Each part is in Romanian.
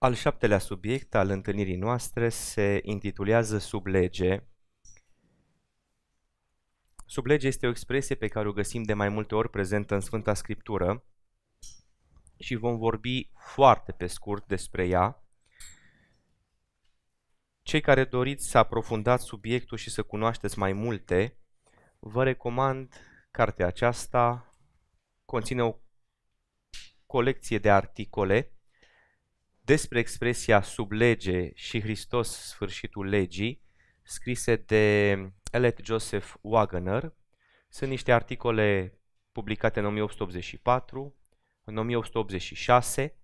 Al șaptelea subiect al întâlnirii noastre se intitulează sublege. Sublege este o expresie pe care o găsim de mai multe ori prezentă în Sfânta Scriptură și vom vorbi foarte pe scurt despre ea. Cei care doriți să aprofundați subiectul și să cunoașteți mai multe, vă recomand cartea aceasta. Conține o colecție de articole despre expresia sub lege și Hristos sfârșitul legii, scrise de Elliot Joseph Wagner. Sunt niște articole publicate în 1884, în 1886.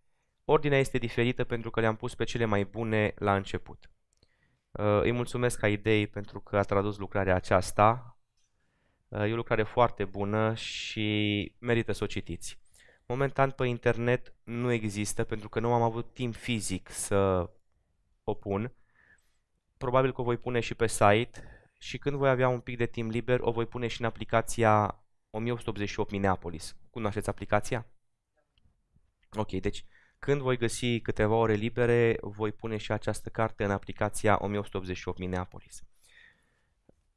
Ordinea este diferită pentru că le-am pus pe cele mai bune la început. Uh, îi mulțumesc ca idei pentru că a tradus lucrarea aceasta. Uh, e o lucrare foarte bună și merită să o citiți. Momentan pe internet nu există pentru că nu am avut timp fizic să o pun. Probabil că o voi pune și pe site și când voi avea un pic de timp liber o voi pune și în aplicația 1888 Minneapolis. Cunoașteți aplicația? Ok, deci când voi găsi câteva ore libere, voi pune și această carte în aplicația 1888 Minneapolis.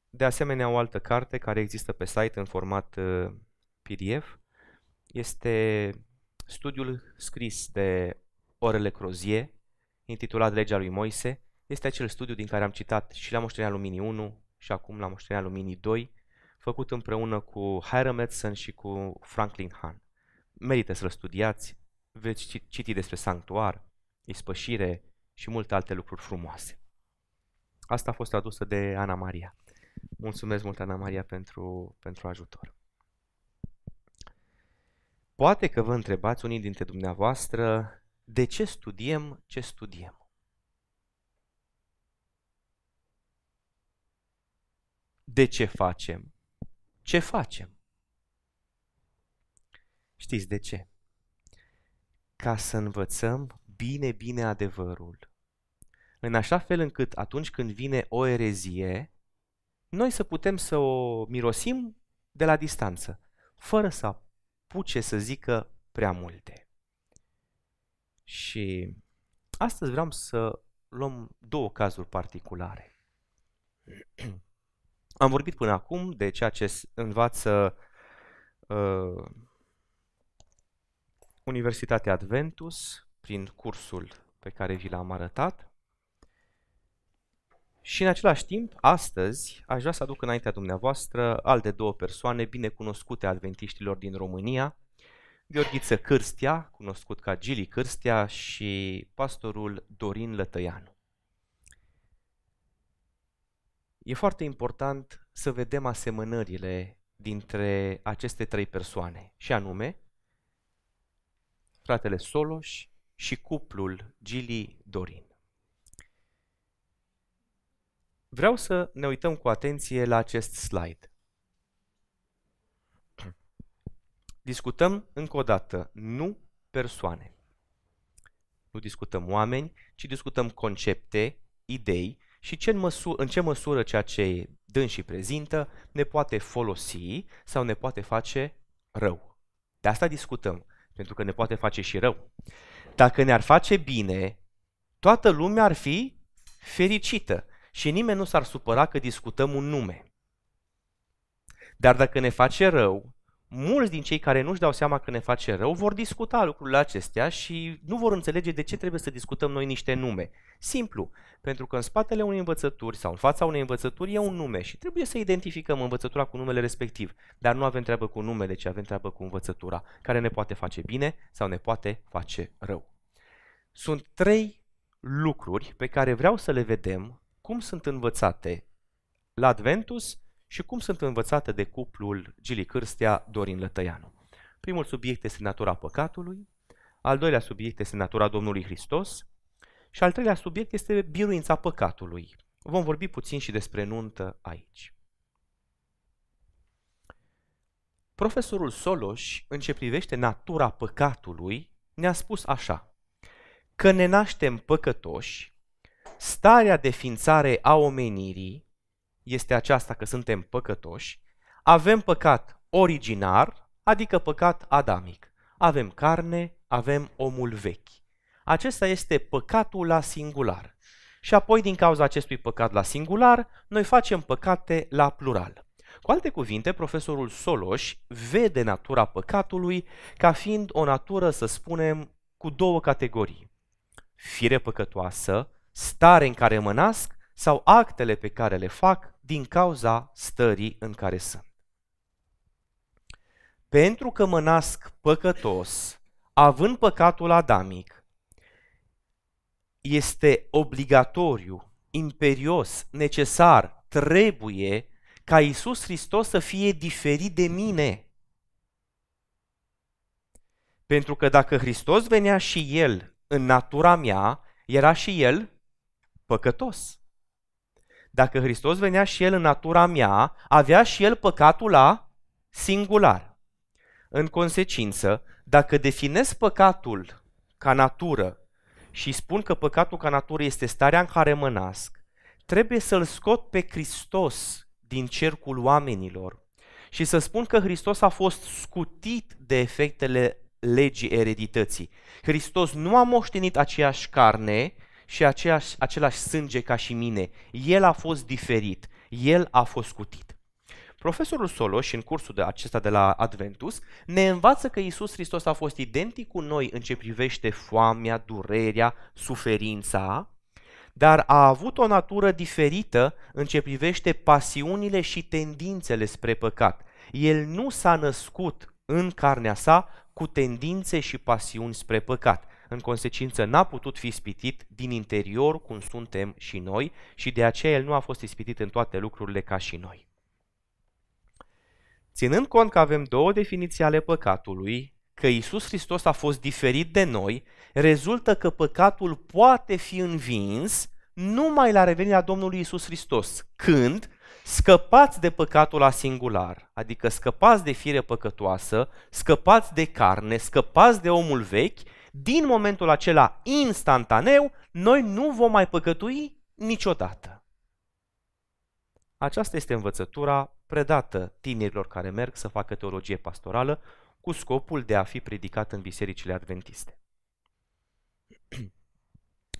De asemenea, o altă carte care există pe site în format uh, PDF este studiul scris de Orele Crozie, intitulat Legea lui Moise. Este acel studiu din care am citat și la Moștenirea Luminii 1 și acum la Moștenirea Luminii 2, făcut împreună cu Hiram Edson și cu Franklin Han. Merită să-l studiați, veți citi despre sanctuar, ispășire și multe alte lucruri frumoase. Asta a fost tradusă de Ana Maria. Mulțumesc mult, Ana Maria, pentru, pentru ajutor. Poate că vă întrebați unii dintre dumneavoastră de ce studiem ce studiem. De ce facem? Ce facem? Știți de ce? Ca să învățăm bine, bine adevărul. În așa fel încât atunci când vine o erezie, noi să putem să o mirosim de la distanță, fără să apuce să zică prea multe. Și astăzi vreau să luăm două cazuri particulare. Am vorbit până acum de ceea ce învață uh, Universitatea Adventus prin cursul pe care vi l-am arătat. Și în același timp, astăzi, aș vrea să aduc înaintea dumneavoastră alte două persoane bine cunoscute adventiștilor din România, Gheorghiță Cârstia, cunoscut ca Gili Cârstia, și pastorul Dorin Lătăianu. E foarte important să vedem asemănările dintre aceste trei persoane, și anume fratele Soloș și cuplul Gili Dorin. Vreau să ne uităm cu atenție la acest slide. Discutăm încă o dată, nu persoane. Nu discutăm oameni, ci discutăm concepte, idei și ce în, măsură, în ce măsură ceea ce și prezintă ne poate folosi sau ne poate face rău. De asta discutăm, pentru că ne poate face și rău. Dacă ne-ar face bine, toată lumea ar fi fericită și nimeni nu s-ar supăra că discutăm un nume. Dar dacă ne face rău, mulți din cei care nu-și dau seama că ne face rău vor discuta lucrurile acestea și nu vor înțelege de ce trebuie să discutăm noi niște nume. Simplu, pentru că în spatele unei învățături sau în fața unei învățături e un nume și trebuie să identificăm învățătura cu numele respectiv. Dar nu avem treabă cu numele, ci avem treabă cu învățătura, care ne poate face bine sau ne poate face rău. Sunt trei lucruri pe care vreau să le vedem cum sunt învățate la Adventus și cum sunt învățate de cuplul Gili Cârstea Dorin Lătăianu. Primul subiect este natura păcatului, al doilea subiect este natura Domnului Hristos și al treilea subiect este biruința păcatului. Vom vorbi puțin și despre nuntă aici. Profesorul Soloș, în ce privește natura păcatului, ne-a spus așa, că ne naștem păcătoși Starea de ființare a omenirii este aceasta că suntem păcătoși, avem păcat originar, adică păcat adamic. Avem carne, avem omul vechi. acesta este păcatul la singular. Și apoi, din cauza acestui păcat la singular, noi facem păcate la plural. Cu alte cuvinte, profesorul Soloș vede natura păcatului ca fiind o natură, să spunem, cu două categorii. Fire păcătoasă, stare în care mă nasc sau actele pe care le fac din cauza stării în care sunt. Pentru că mă nasc păcătos, având păcatul adamic, este obligatoriu, imperios, necesar, trebuie ca Isus Hristos să fie diferit de mine. Pentru că dacă Hristos venea și El în natura mea, era și El păcătos. Dacă Hristos venea și El în natura mea, avea și El păcatul la singular. În consecință, dacă definez păcatul ca natură și spun că păcatul ca natură este starea în care mă nasc, trebuie să-L scot pe Hristos din cercul oamenilor și să spun că Hristos a fost scutit de efectele legii eredității. Hristos nu a moștenit aceeași carne și aceeași, același sânge ca și mine. El a fost diferit. El a fost scutit. Profesorul Solos, în cursul de acesta de la Adventus, ne învață că Isus Hristos a fost identic cu noi în ce privește foamea, durerea, suferința, dar a avut o natură diferită în ce privește pasiunile și tendințele spre păcat. El nu s-a născut în carnea sa cu tendințe și pasiuni spre păcat. În consecință, n-a putut fi ispitit din interior cum suntem și noi și de aceea el nu a fost ispitit în toate lucrurile ca și noi. Ținând cont că avem două definiții ale păcatului, că Isus Hristos a fost diferit de noi, rezultă că păcatul poate fi învins numai la revenirea Domnului Isus Hristos, când scăpați de păcatul la singular, adică scăpați de fire păcătoasă, scăpați de carne, scăpați de omul vechi, din momentul acela instantaneu, noi nu vom mai păcătui niciodată. Aceasta este învățătura predată tinerilor care merg să facă teologie pastorală cu scopul de a fi predicat în bisericile adventiste.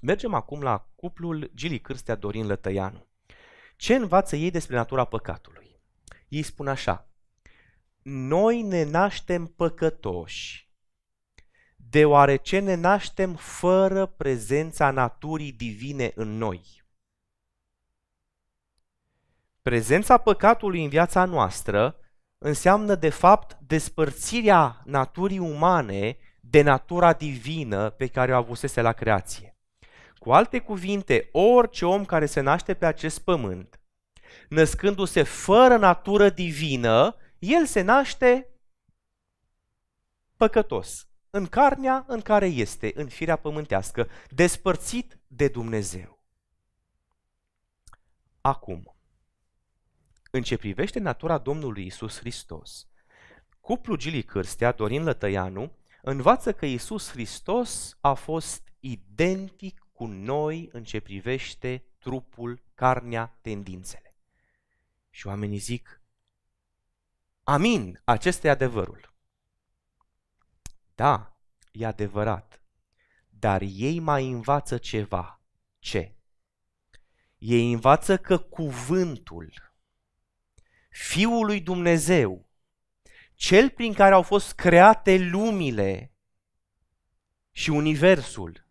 Mergem acum la cuplul Gili Cârstea Dorin Lătăianu. Ce învață ei despre natura păcatului? Ei spun așa, noi ne naștem păcătoși, deoarece ne naștem fără prezența naturii divine în noi. Prezența păcatului în viața noastră înseamnă de fapt despărțirea naturii umane de natura divină pe care o avusese la creație. Cu alte cuvinte, orice om care se naște pe acest pământ, născându-se fără natură divină, el se naște păcătos, în carnea în care este, în firea pământească, despărțit de Dumnezeu. Acum, în ce privește natura Domnului Isus Hristos, cuplul Gilii Cârstea, Dorin Lătăianu, învață că Isus Hristos a fost identic cu noi în ce privește trupul, carnea, tendințele. Și oamenii zic, amin, acesta e adevărul. Da, e adevărat, dar ei mai învață ceva. Ce? Ei învață că cuvântul, Fiul lui Dumnezeu, cel prin care au fost create lumile și universul,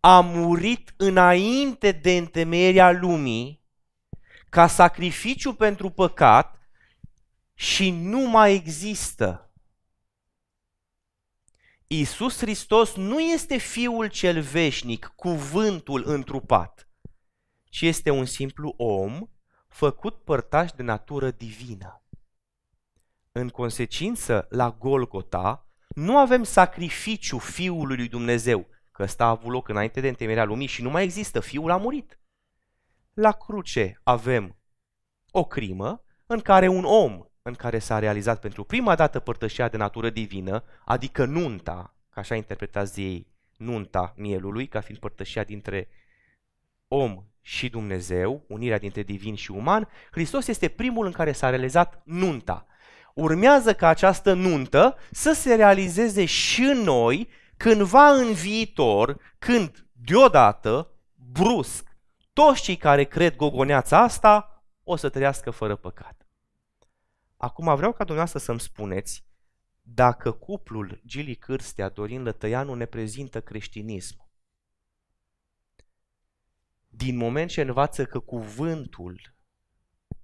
a murit înainte de întemeierea lumii ca sacrificiu pentru păcat și nu mai există. Iisus Hristos nu este Fiul cel veșnic, cuvântul întrupat, ci este un simplu om făcut părtaș de natură divină. În consecință, la Golgota, nu avem sacrificiu Fiului lui Dumnezeu, că ăsta a avut loc înainte de întemeierea lumii și nu mai există, fiul a murit. La cruce avem o crimă în care un om în care s-a realizat pentru prima dată părtășia de natură divină, adică nunta, ca așa interpretați ei, nunta mielului, ca fiind părtășia dintre om și Dumnezeu, unirea dintre divin și uman, Hristos este primul în care s-a realizat nunta. Urmează ca această nuntă să se realizeze și în noi cândva în viitor, când deodată, brusc, toți cei care cred gogoneața asta o să trăiască fără păcat. Acum vreau ca dumneavoastră să-mi spuneți dacă cuplul Gili Cârstea, Dorin Lătăianu ne prezintă creștinism. Din moment ce învață că cuvântul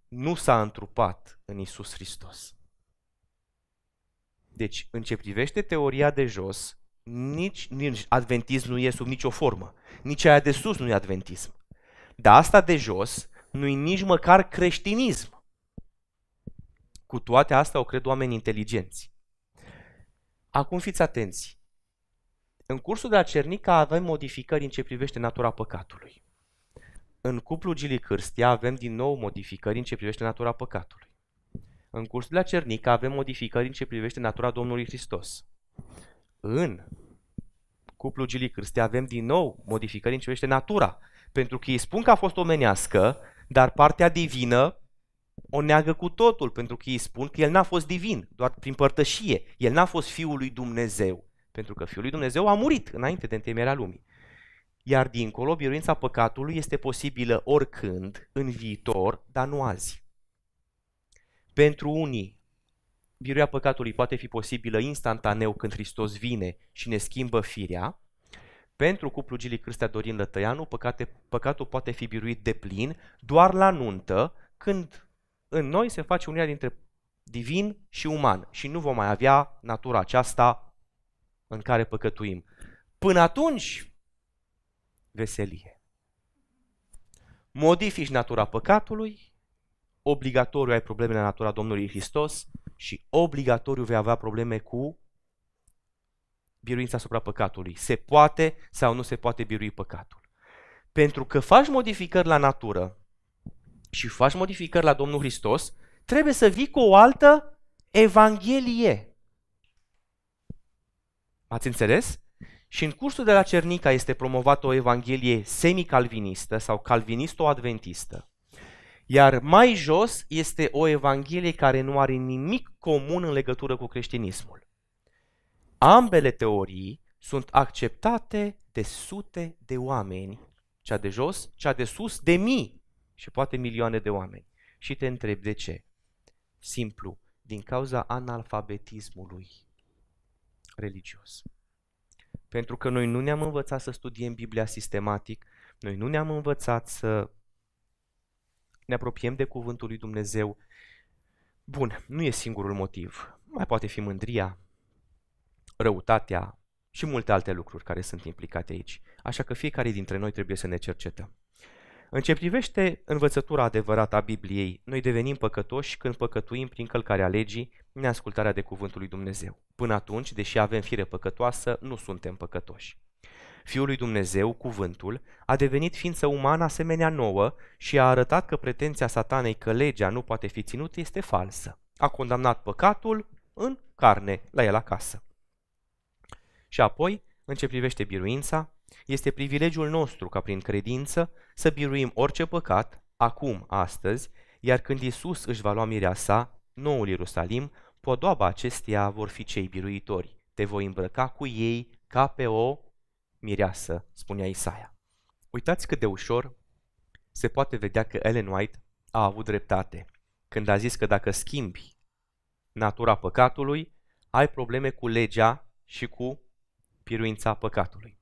nu s-a întrupat în Isus Hristos. Deci, în ce privește teoria de jos, nici, nici adventism nu e sub nicio formă. Nici aia de sus nu e adventism. Dar asta de jos nu e nici măcar creștinism. Cu toate astea o cred oameni inteligenți. Acum fiți atenți. În cursul de la Cernica avem modificări în ce privește natura păcatului. În cuplul Gili Cârstia avem din nou modificări în ce privește natura păcatului. În cursul de la Cernica avem modificări în ce privește natura Domnului Hristos. În cuplul Gili Cârstia avem din nou modificări în ce privește natura. Pentru că ei spun că a fost omenească, dar partea divină o neagă cu totul, pentru că ei spun că el n-a fost divin, doar prin părtășie. El n-a fost Fiul lui Dumnezeu, pentru că Fiul lui Dumnezeu a murit înainte de întemeierea lumii. Iar dincolo, biruința păcatului este posibilă oricând, în viitor, dar nu azi. Pentru unii, biruia păcatului poate fi posibilă instantaneu când Hristos vine și ne schimbă firea. Pentru cuplul Gili Cârstea Dorin Lătăianu, păcate, păcatul poate fi biruit de plin doar la nuntă, când în noi se face unirea dintre divin și uman și nu vom mai avea natura aceasta în care păcătuim. Până atunci, veselie. Modifici natura păcatului, obligatoriu ai probleme la natura Domnului Hristos și obligatoriu vei avea probleme cu biruința asupra păcatului. Se poate sau nu se poate birui păcatul. Pentru că faci modificări la natură și faci modificări la Domnul Hristos, trebuie să vii cu o altă evanghelie. Ați înțeles? Și în cursul de la Cernica este promovată o evanghelie semicalvinistă sau calvinisto-adventistă. Iar mai jos este o evanghelie care nu are nimic comun în legătură cu creștinismul. Ambele teorii sunt acceptate de sute de oameni, cea de jos, cea de sus, de mii și poate milioane de oameni. Și te întreb de ce? Simplu, din cauza analfabetismului religios. Pentru că noi nu ne-am învățat să studiem Biblia sistematic, noi nu ne-am învățat să ne apropiem de Cuvântul lui Dumnezeu. Bun, nu e singurul motiv. Mai poate fi mândria, răutatea și multe alte lucruri care sunt implicate aici. Așa că fiecare dintre noi trebuie să ne cercetăm. În ce privește învățătura adevărată a Bibliei, noi devenim păcătoși când păcătuim prin călcarea legii, neascultarea de cuvântul lui Dumnezeu. Până atunci, deși avem fire păcătoasă, nu suntem păcătoși. Fiul lui Dumnezeu, cuvântul, a devenit ființă umană asemenea nouă și a arătat că pretenția satanei că legea nu poate fi ținută este falsă. A condamnat păcatul în carne la el acasă. Și apoi, în ce privește biruința, este privilegiul nostru ca prin credință să biruim orice păcat, acum, astăzi, iar când Isus își va lua mirea sa, noul Ierusalim, podoaba acesteia vor fi cei biruitori. Te voi îmbrăca cu ei ca pe o mireasă, spunea Isaia. Uitați cât de ușor se poate vedea că Ellen White a avut dreptate când a zis că dacă schimbi natura păcatului, ai probleme cu legea și cu piruința păcatului.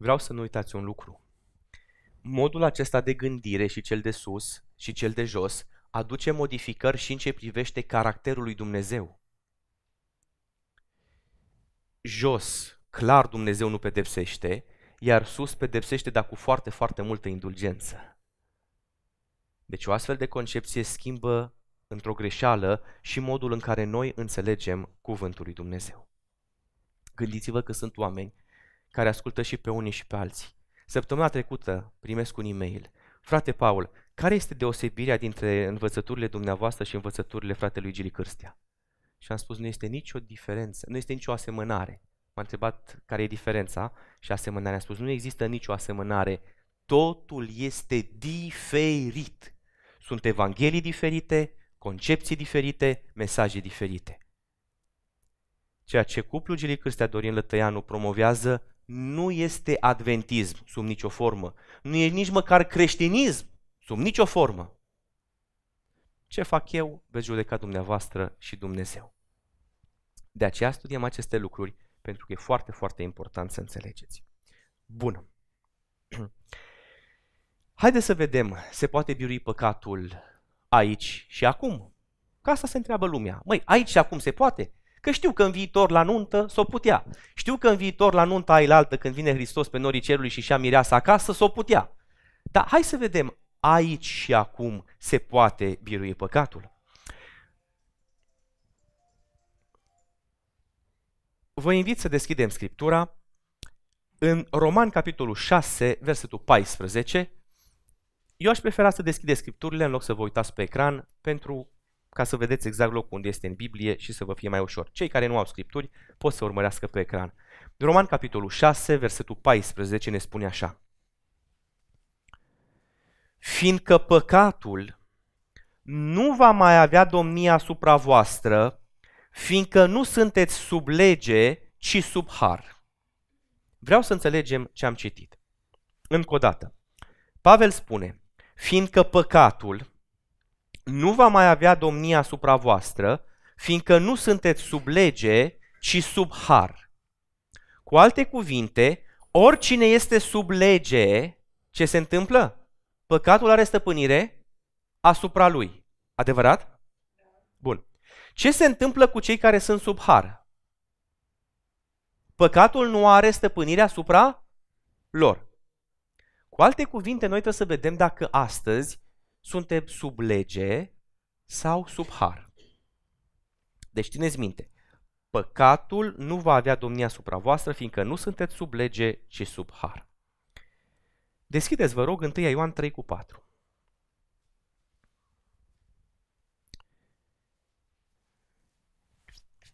Vreau să nu uitați un lucru. Modul acesta de gândire și cel de sus și cel de jos aduce modificări și în ce privește caracterul lui Dumnezeu. Jos, clar Dumnezeu nu pedepsește, iar sus pedepsește, dar cu foarte, foarte multă indulgență. Deci o astfel de concepție schimbă într-o greșeală și modul în care noi înțelegem cuvântul lui Dumnezeu. Gândiți-vă că sunt oameni care ascultă și pe unii și pe alții. Săptămâna trecută primesc un e-mail. Frate Paul, care este deosebirea dintre învățăturile dumneavoastră și învățăturile fratelui Gili Cârstea? Și am spus, nu este nicio diferență, nu este nicio asemănare. M-a întrebat care e diferența și asemănarea. Am spus, nu există nicio asemănare. Totul este diferit. Sunt evanghelii diferite, concepții diferite, mesaje diferite. ceea ce cuplul Gili Cârstea Dorin Lătăianu promovează nu este adventism sub nicio formă, nu e nici măcar creștinism sub nicio formă. Ce fac eu, veți judeca dumneavoastră și Dumnezeu. De aceea studiem aceste lucruri, pentru că e foarte, foarte important să înțelegeți. Bun. Haideți să vedem, se poate birui păcatul aici și acum? Ca asta se întreabă lumea. Măi, aici și acum se poate? Că știu că în viitor la nuntă s-o putea. Știu că în viitor la nunta altă, când vine Hristos pe norii cerului și și-a mireasa acasă, s-o putea. Dar hai să vedem, aici și acum se poate birui păcatul. Vă invit să deschidem Scriptura în Roman, capitolul 6, versetul 14. Eu aș prefera să deschide Scripturile în loc să vă uitați pe ecran pentru ca să vedeți exact locul unde este în Biblie și să vă fie mai ușor. Cei care nu au Scripturi pot să urmărească pe ecran. Roman, capitolul 6, versetul 14 ne spune așa. Fiindcă păcatul nu va mai avea domnia asupra voastră, fiindcă nu sunteți sub lege, ci sub har. Vreau să înțelegem ce am citit. Încă o dată. Pavel spune, fiindcă păcatul nu va mai avea domnia asupra voastră, fiindcă nu sunteți sub lege, ci sub har. Cu alte cuvinte, oricine este sub lege, ce se întâmplă? Păcatul are stăpânire asupra lui. Adevărat? Bun. Ce se întâmplă cu cei care sunt sub har? Păcatul nu are stăpânire asupra lor. Cu alte cuvinte, noi trebuie să vedem dacă astăzi suntem sub lege sau sub har. Deci țineți minte, păcatul nu va avea domnia asupra voastră, fiindcă nu sunteți sub lege, ci sub har. Deschideți, vă rog, 1 Ioan 3 cu 4.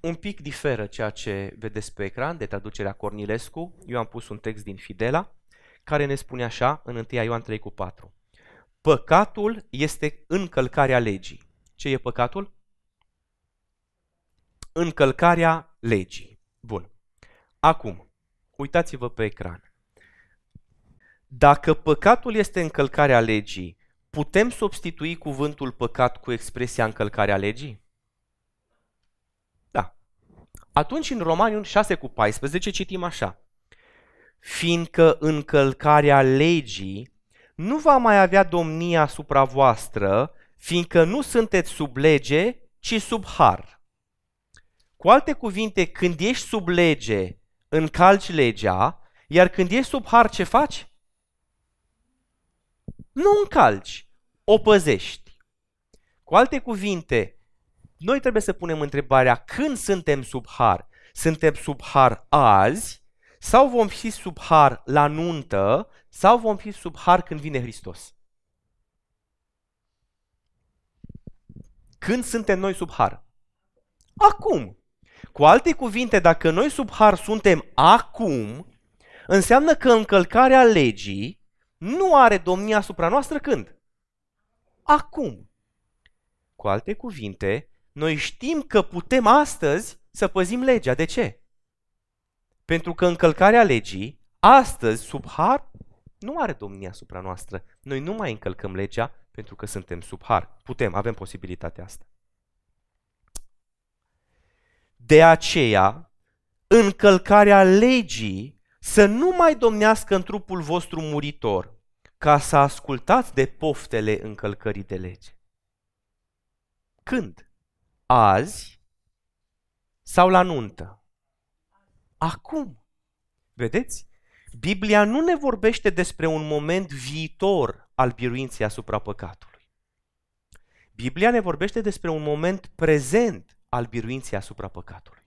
Un pic diferă ceea ce vedeți pe ecran de traducerea Cornilescu. Eu am pus un text din Fidela care ne spune așa în 1 Ioan 3 cu 4. Păcatul este încălcarea legii. Ce e păcatul? Încălcarea legii. Bun. Acum, uitați-vă pe ecran. Dacă păcatul este încălcarea legii, putem substitui cuvântul păcat cu expresia încălcarea legii? Da. Atunci în Romani 6 cu 14 citim așa. Fiindcă încălcarea legii nu va mai avea domnia asupra voastră, fiindcă nu sunteți sub lege, ci sub har. Cu alte cuvinte, când ești sub lege, încalci legea, iar când ești sub har, ce faci? Nu încalci, o păzești. Cu alte cuvinte, noi trebuie să punem întrebarea când suntem sub har. Suntem sub har azi sau vom fi sub har la nuntă sau vom fi sub har când vine Hristos? Când suntem noi sub har? Acum. Cu alte cuvinte, dacă noi sub har suntem acum, înseamnă că încălcarea legii nu are domnia asupra noastră când? Acum. Cu alte cuvinte, noi știm că putem astăzi să păzim legea. De ce? Pentru că încălcarea legii, astăzi, sub har, nu are domnia asupra noastră. Noi nu mai încălcăm legea pentru că suntem sub har. Putem, avem posibilitatea asta. De aceea, încălcarea legii să nu mai domnească în trupul vostru muritor, ca să ascultați de poftele încălcării de lege. Când? Azi sau la nuntă? Acum. Vedeți? Biblia nu ne vorbește despre un moment viitor al biruinței asupra păcatului. Biblia ne vorbește despre un moment prezent al biruinței asupra păcatului.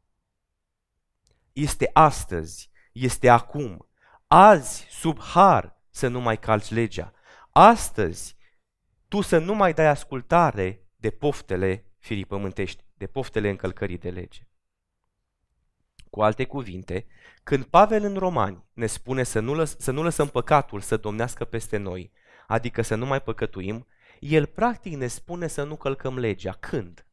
Este astăzi, este acum. Azi, sub har, să nu mai calci legea. Astăzi, tu să nu mai dai ascultare de poftele firii pământești, de poftele încălcării de lege. Cu alte cuvinte, când Pavel în Romani ne spune să nu, lăs- să nu lăsăm păcatul să domnească peste noi, adică să nu mai păcătuim, el practic ne spune să nu călcăm legea. Când?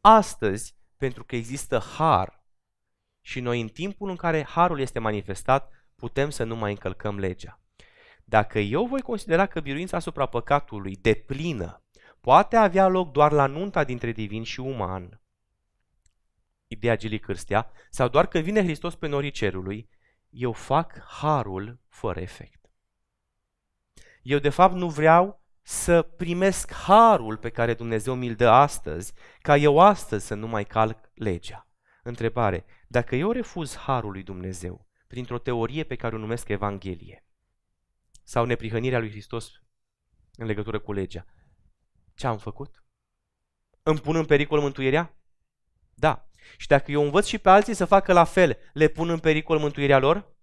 Astăzi, pentru că există har și noi în timpul în care harul este manifestat putem să nu mai încălcăm legea. Dacă eu voi considera că biruința asupra păcatului de plină poate avea loc doar la nunta dintre divin și uman, ideea Gili Cârstea, sau doar când vine Hristos pe norii cerului, eu fac harul fără efect. Eu de fapt nu vreau să primesc harul pe care Dumnezeu mi-l dă astăzi, ca eu astăzi să nu mai calc legea. Întrebare, dacă eu refuz harul lui Dumnezeu printr-o teorie pe care o numesc Evanghelie sau neprihănirea lui Hristos în legătură cu legea, ce am făcut? Îmi pun în pericol mântuirea? Da. Și dacă eu învăț și pe alții să facă la fel, le pun în pericol mântuirea lor?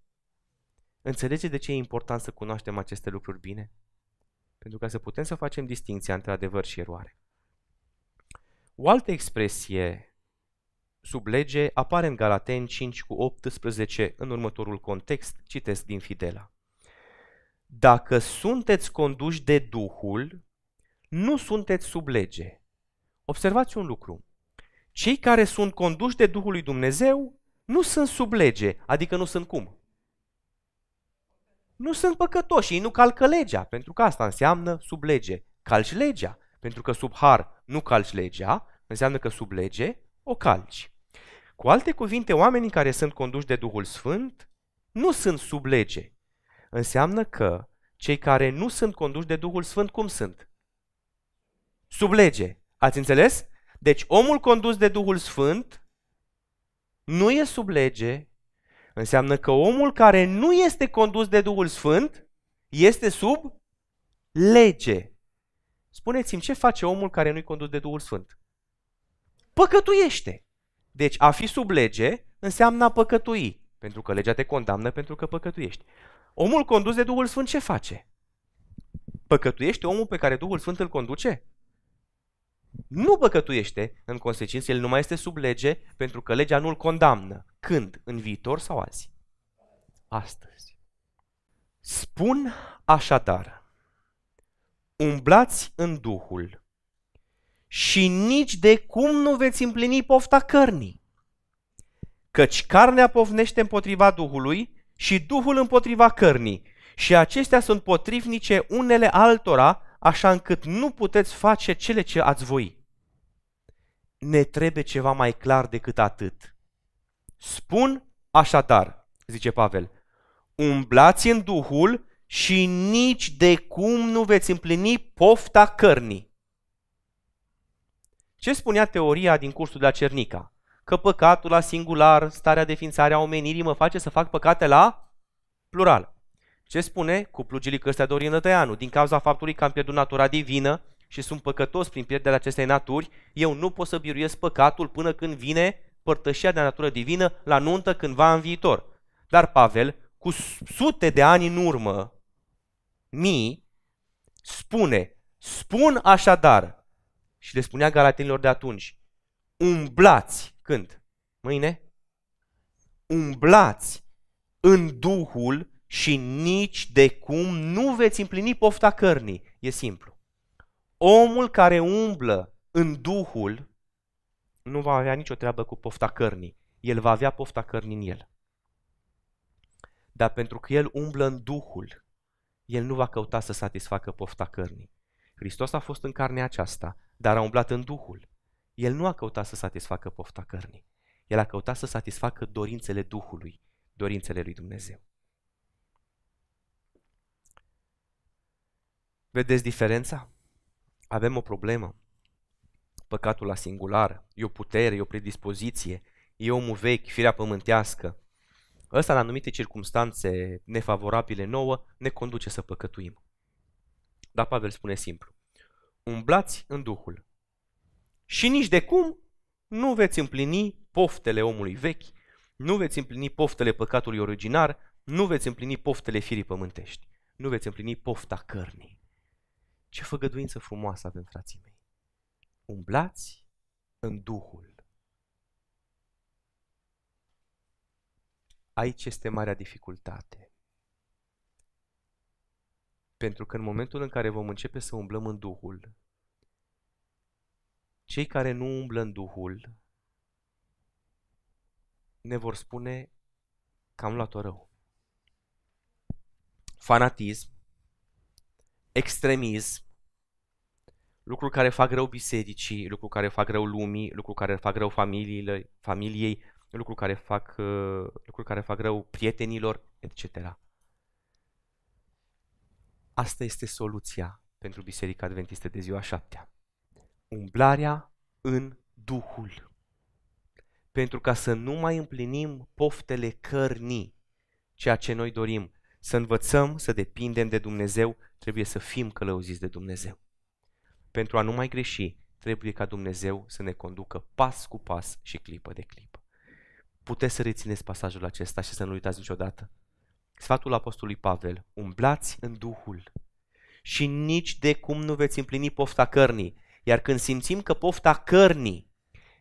Înțelegeți de ce e important să cunoaștem aceste lucruri bine? Pentru ca să putem să facem distinția între adevăr și eroare. O altă expresie sub lege apare în Galaten 5 cu 18 în următorul context, citesc din Fidela. Dacă sunteți conduși de Duhul, nu sunteți sub lege. Observați un lucru. Cei care sunt conduși de Duhul lui Dumnezeu nu sunt sub lege, adică nu sunt cum? Nu sunt păcătoși, ei nu calcă legea, pentru că asta înseamnă sub lege. Calci legea, pentru că sub har nu calci legea, înseamnă că sub lege o calci. Cu alte cuvinte, oamenii care sunt conduși de Duhul Sfânt nu sunt sub lege. Înseamnă că cei care nu sunt conduși de Duhul Sfânt, cum sunt? Sub lege. Ați înțeles? Deci omul condus de Duhul Sfânt nu e sub lege, înseamnă că omul care nu este condus de Duhul Sfânt este sub lege. Spuneți-mi, ce face omul care nu-i condus de Duhul Sfânt? Păcătuiește. Deci a fi sub lege înseamnă a păcătui, pentru că legea te condamnă pentru că păcătuiești. Omul condus de Duhul Sfânt ce face? Păcătuiește omul pe care Duhul Sfânt îl conduce? Nu păcătuiește, în consecință el nu mai este sub lege pentru că legea nu îl condamnă. Când? În viitor sau azi? Astăzi. Spun așadar, umblați în Duhul și nici de cum nu veți împlini pofta cărnii. Căci carnea povnește împotriva Duhului și Duhul împotriva cărnii și acestea sunt potrivnice unele altora, așa încât nu puteți face cele ce ați voi. Ne trebuie ceva mai clar decât atât. Spun așadar, zice Pavel, umblați în Duhul și nici de cum nu veți împlini pofta cărnii. Ce spunea teoria din cursul de la Cernica? Că păcatul la singular, starea de ființare a omenirii mă face să fac păcate la plural. Ce spune cuplul Gilică Dorin Lătăianu? Din cauza faptului că am pierdut natura divină și sunt păcătos prin pierderea acestei naturi, eu nu pot să biruiesc păcatul până când vine părtășia de natură divină la nuntă cândva în viitor. Dar Pavel, cu sute de ani în urmă, mii, spune, spun așadar, și le spunea galatenilor de atunci, umblați, când? Mâine? Umblați în Duhul și nici de cum nu veți împlini pofta cărnii. E simplu. Omul care umblă în Duhul nu va avea nicio treabă cu pofta cărnii. El va avea pofta cărnii în el. Dar pentru că el umblă în Duhul, el nu va căuta să satisfacă pofta cărnii. Hristos a fost în carnea aceasta, dar a umblat în Duhul. El nu a căutat să satisfacă pofta cărnii. El a căutat să satisfacă dorințele Duhului, dorințele lui Dumnezeu. Vedeți diferența? Avem o problemă. Păcatul la singular, e o putere, e o predispoziție, e omul vechi, firea pământească. Ăsta, în anumite circunstanțe nefavorabile nouă, ne conduce să păcătuim. Dar Pavel spune simplu. Umblați în Duhul. Și nici de cum nu veți împlini poftele omului vechi, nu veți împlini poftele păcatului originar, nu veți împlini poftele firii pământești, nu veți împlini pofta cărnii. Ce făgăduință frumoasă avem, frații mei. Umblați în Duhul. Aici este marea dificultate. Pentru că în momentul în care vom începe să umblăm în Duhul, cei care nu umblă în Duhul ne vor spune că am luat-o rău. Fanatism, extremism, lucruri care fac rău bisericii, lucruri care fac rău lumii, lucruri care fac rău familiile, familiei, lucruri care fac, uh, lucruri care fac rău prietenilor, etc. Asta este soluția pentru Biserica Adventistă de ziua șaptea. Umblarea în Duhul. Pentru ca să nu mai împlinim poftele cărnii, ceea ce noi dorim, să învățăm să depindem de Dumnezeu, trebuie să fim călăuziți de Dumnezeu. Pentru a nu mai greși, trebuie ca Dumnezeu să ne conducă pas cu pas și clipă de clipă. Puteți să rețineți pasajul acesta și să nu uitați niciodată. Sfatul Apostolului Pavel, umblați în Duhul și nici de cum nu veți împlini pofta cărnii. Iar când simțim că pofta cărnii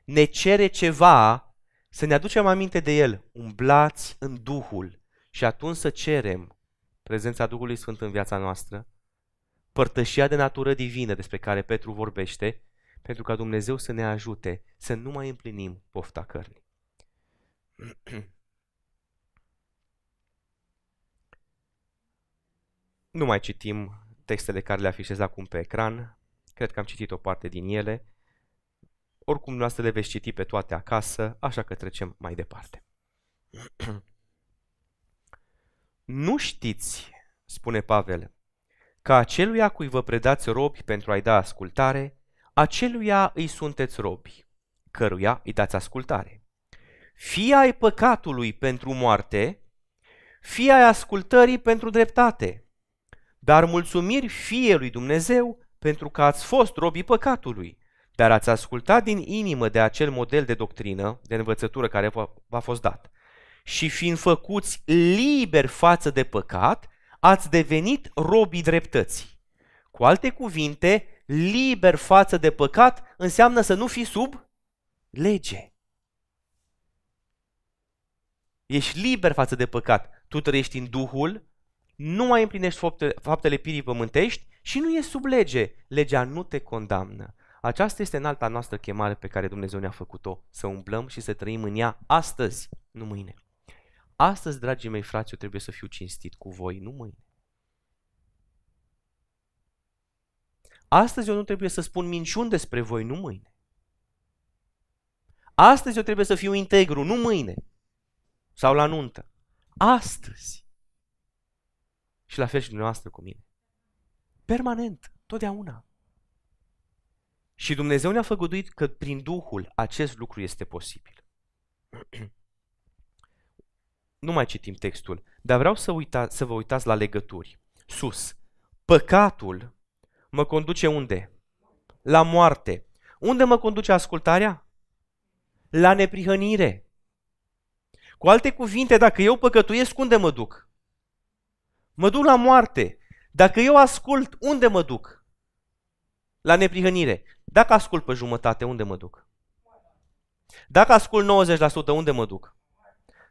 ne cere ceva, să ne aducem aminte de el, umblați în Duhul și atunci să cerem prezența Duhului Sfânt în viața noastră, părtășia de natură divină despre care Petru vorbește, pentru ca Dumnezeu să ne ajute să nu mai împlinim pofta cărnii. Nu mai citim textele care le afișez acum pe ecran. Cred că am citit o parte din ele. Oricum, noastră le veți citi pe toate acasă, așa că trecem mai departe. nu știți, spune Pavel, că aceluia cui vă predați robi pentru a-i da ascultare, aceluia îi sunteți robi, căruia îi dați ascultare. Fie ai păcatului pentru moarte, fie ai ascultării pentru dreptate. Dar mulțumiri fie lui Dumnezeu pentru că ați fost robii păcatului, dar ați ascultat din inimă de acel model de doctrină, de învățătură care v-a fost dat. Și fiind făcuți liberi față de păcat, ați devenit robii dreptății. Cu alte cuvinte, liber față de păcat înseamnă să nu fii sub lege. Ești liber față de păcat. Tu trăiești în Duhul, nu mai împlinești faptele, faptele pirii pământești și nu e sub lege. Legea nu te condamnă. Aceasta este înalta noastră chemare pe care Dumnezeu ne-a făcut-o, să umblăm și să trăim în ea astăzi, nu mâine. Astăzi, dragii mei frați, eu trebuie să fiu cinstit cu voi, nu mâine. Astăzi eu nu trebuie să spun minciuni despre voi, nu mâine. Astăzi eu trebuie să fiu integru, nu mâine. Sau la nuntă. Astăzi. Și la fel și dumneavoastră cu mine. Permanent, totdeauna. Și Dumnezeu ne-a făgăduit că prin Duhul acest lucru este posibil. nu mai citim textul, dar vreau să, uita, să vă uitați la legături. Sus. Păcatul mă conduce unde? La moarte. Unde mă conduce ascultarea? La neprihănire. Cu alte cuvinte, dacă eu păcătuiesc, unde mă duc? Mă duc la moarte. Dacă eu ascult, unde mă duc? La neprihănire. Dacă ascult pe jumătate, unde mă duc? Dacă ascult 90%, unde mă duc?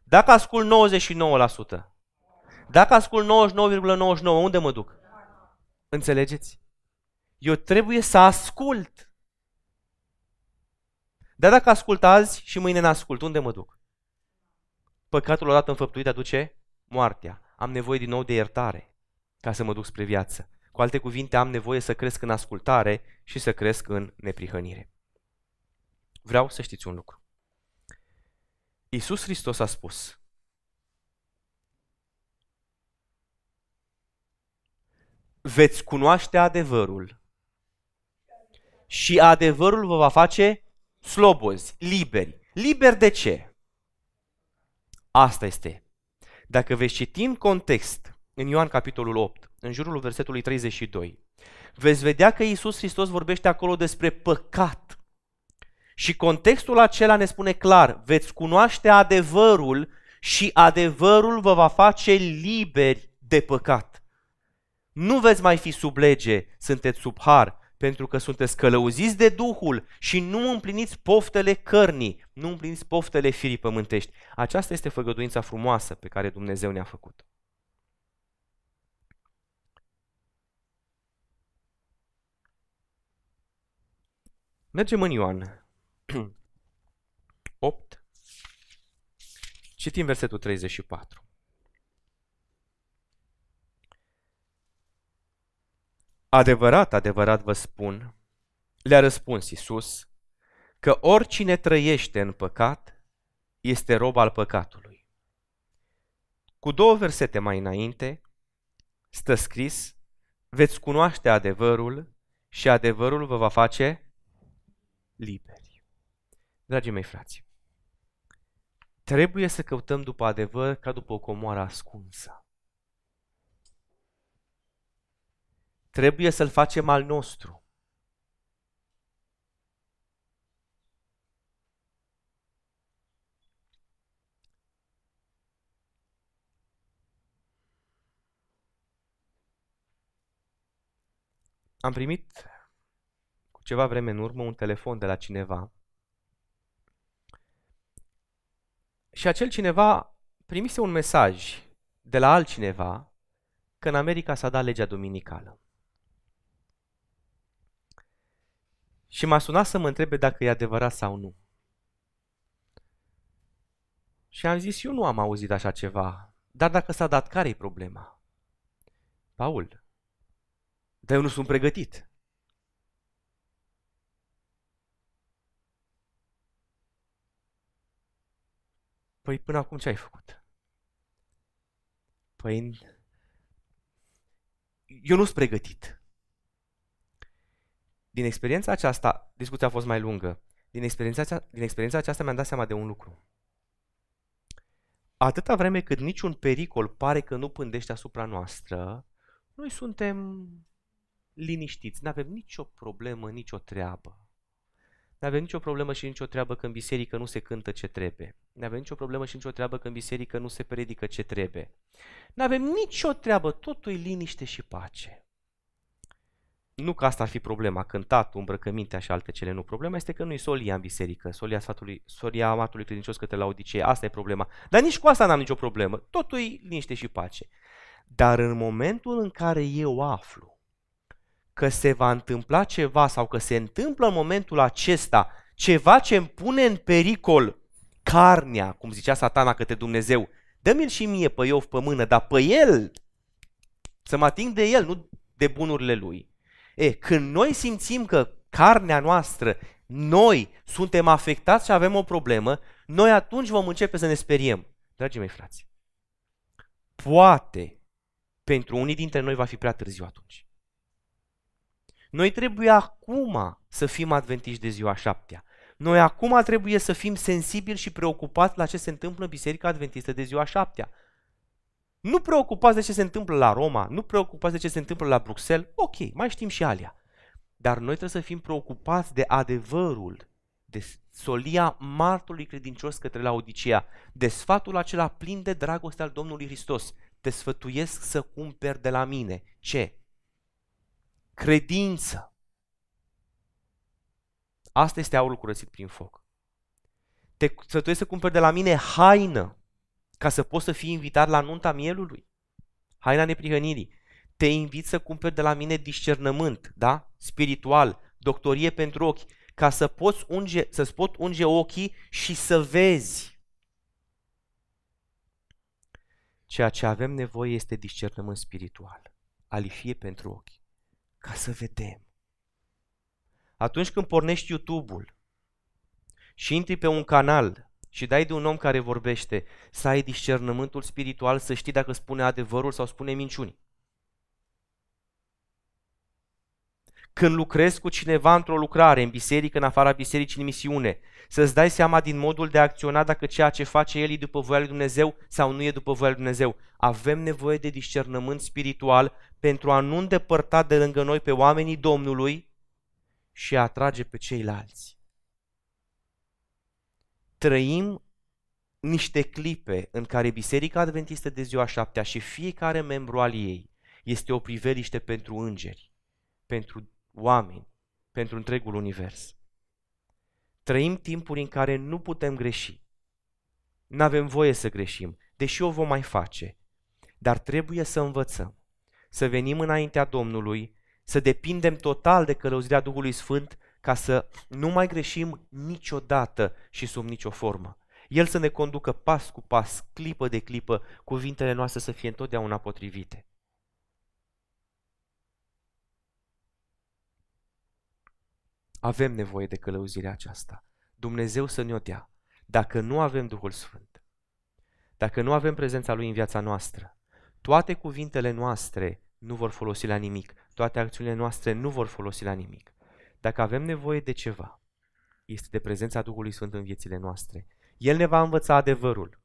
Dacă ascult 99%, dacă ascult 99,99, unde mă duc? Înțelegeți? Eu trebuie să ascult. Dar dacă ascult azi și mâine n-ascult, unde mă duc? Păcatul odată înfăptuit aduce moartea am nevoie din nou de iertare ca să mă duc spre viață. Cu alte cuvinte, am nevoie să cresc în ascultare și să cresc în neprihănire. Vreau să știți un lucru. Iisus Hristos a spus, veți cunoaște adevărul și adevărul vă va face slobozi, liberi. Liberi de ce? Asta este dacă veți citi în context, în Ioan capitolul 8, în jurul versetului 32, veți vedea că Iisus Hristos vorbește acolo despre păcat. Și contextul acela ne spune clar, veți cunoaște adevărul și adevărul vă va face liberi de păcat. Nu veți mai fi sub lege, sunteți sub har, pentru că sunteți călăuziți de Duhul și nu împliniți poftele cărnii, nu împliniți poftele firii pământești. Aceasta este făgăduința frumoasă pe care Dumnezeu ne-a făcut. Mergem în Ioan 8 Citim versetul 34. Adevărat, adevărat vă spun, le-a răspuns Isus, că oricine trăiește în păcat este rob al păcatului. Cu două versete mai înainte stă scris, veți cunoaște adevărul și adevărul vă va face liberi. Dragii mei frați, trebuie să căutăm după adevăr ca după o comoară ascunsă. Trebuie să-l facem al nostru. Am primit cu ceva vreme în urmă un telefon de la cineva și acel cineva primise un mesaj de la altcineva că în America s-a dat legea dominicală. Și m-a sunat să mă întrebe dacă e adevărat sau nu. Și am zis, eu nu am auzit așa ceva. Dar dacă s-a dat, care e problema? Paul, dar eu nu sunt pregătit. Păi până acum ce ai făcut? Păi eu nu sunt pregătit. Din experiența aceasta, discuția a fost mai lungă, din experiența, din experiența aceasta mi-am dat seama de un lucru. Atâta vreme cât niciun pericol pare că nu pândește asupra noastră, noi suntem liniștiți, nu avem nicio problemă, nicio treabă. Nu avem nicio problemă și nicio treabă că în biserică nu se cântă ce trebuie. Nu avem nicio problemă și nicio treabă că în biserică nu se predică ce trebuie. Nu avem nicio treabă, totul e liniște și pace. Nu că asta ar fi problema, cântatul, îmbrăcămintea și alte cele, nu. Problema este că nu e solia în biserică, solia, sfatului, solia amatului credincios către la Odisee. Asta e problema. Dar nici cu asta n-am nicio problemă. Totul e liniște și pace. Dar în momentul în care eu aflu că se va întâmpla ceva sau că se întâmplă în momentul acesta ceva ce îmi pune în pericol carnea, cum zicea satana către Dumnezeu, dă-mi-l și mie pe Iov pe mână, dar pe el, să mă ating de el, nu de bunurile lui. E, când noi simțim că carnea noastră, noi suntem afectați și avem o problemă, noi atunci vom începe să ne speriem. Dragii mei frați, poate pentru unii dintre noi va fi prea târziu atunci. Noi trebuie acum să fim adventiști de ziua șaptea. Noi acum trebuie să fim sensibili și preocupați la ce se întâmplă în Biserica Adventistă de ziua șaptea. Nu preocupați de ce se întâmplă la Roma, nu preocupați de ce se întâmplă la Bruxelles, ok, mai știm și alea. Dar noi trebuie să fim preocupați de adevărul, de solia martului credincios către la Odisea, de sfatul acela plin de dragoste al Domnului Hristos. Te sfătuiesc să cumperi de la mine. Ce? Credință. Asta este aurul curățit prin foc. Te sfătuiesc să cumperi de la mine haină ca să poți să fii invitat la nunta mielului. Haina neprihănirii. Te invit să cumperi de la mine discernământ, da? Spiritual, doctorie pentru ochi, ca să poți unge, să-ți pot unge ochii și să vezi. Ceea ce avem nevoie este discernământ spiritual, alifie pentru ochi, ca să vedem. Atunci când pornești YouTube-ul și intri pe un canal și dai de un om care vorbește, să ai discernământul spiritual, să știi dacă spune adevărul sau spune minciuni. Când lucrezi cu cineva într-o lucrare, în biserică, în afara bisericii, în misiune, să-ți dai seama din modul de a acționa dacă ceea ce face el e după voia lui Dumnezeu sau nu e după voia lui Dumnezeu. Avem nevoie de discernământ spiritual pentru a nu îndepărta de lângă noi pe oamenii Domnului și a atrage pe ceilalți trăim niște clipe în care Biserica Adventistă de ziua șaptea și fiecare membru al ei este o priveliște pentru îngeri, pentru oameni, pentru întregul univers. Trăim timpuri în care nu putem greși. Nu avem voie să greșim, deși o vom mai face. Dar trebuie să învățăm, să venim înaintea Domnului, să depindem total de călăuzirea Duhului Sfânt ca să nu mai greșim niciodată și sub nicio formă. El să ne conducă pas cu pas, clipă de clipă, cuvintele noastre să fie întotdeauna potrivite. Avem nevoie de călăuzirea aceasta. Dumnezeu să ne-o dea. Dacă nu avem Duhul Sfânt, dacă nu avem prezența Lui în viața noastră, toate cuvintele noastre nu vor folosi la nimic, toate acțiunile noastre nu vor folosi la nimic. Dacă avem nevoie de ceva, este de prezența Duhului Sfânt în viețile noastre. El ne va învăța adevărul.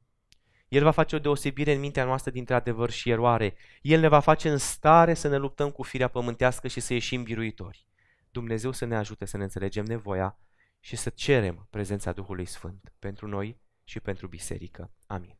El va face o deosebire în mintea noastră dintre adevăr și eroare. El ne va face în stare să ne luptăm cu firea pământească și să ieșim biruitori. Dumnezeu să ne ajute să ne înțelegem nevoia și să cerem prezența Duhului Sfânt pentru noi și pentru biserică. Amin.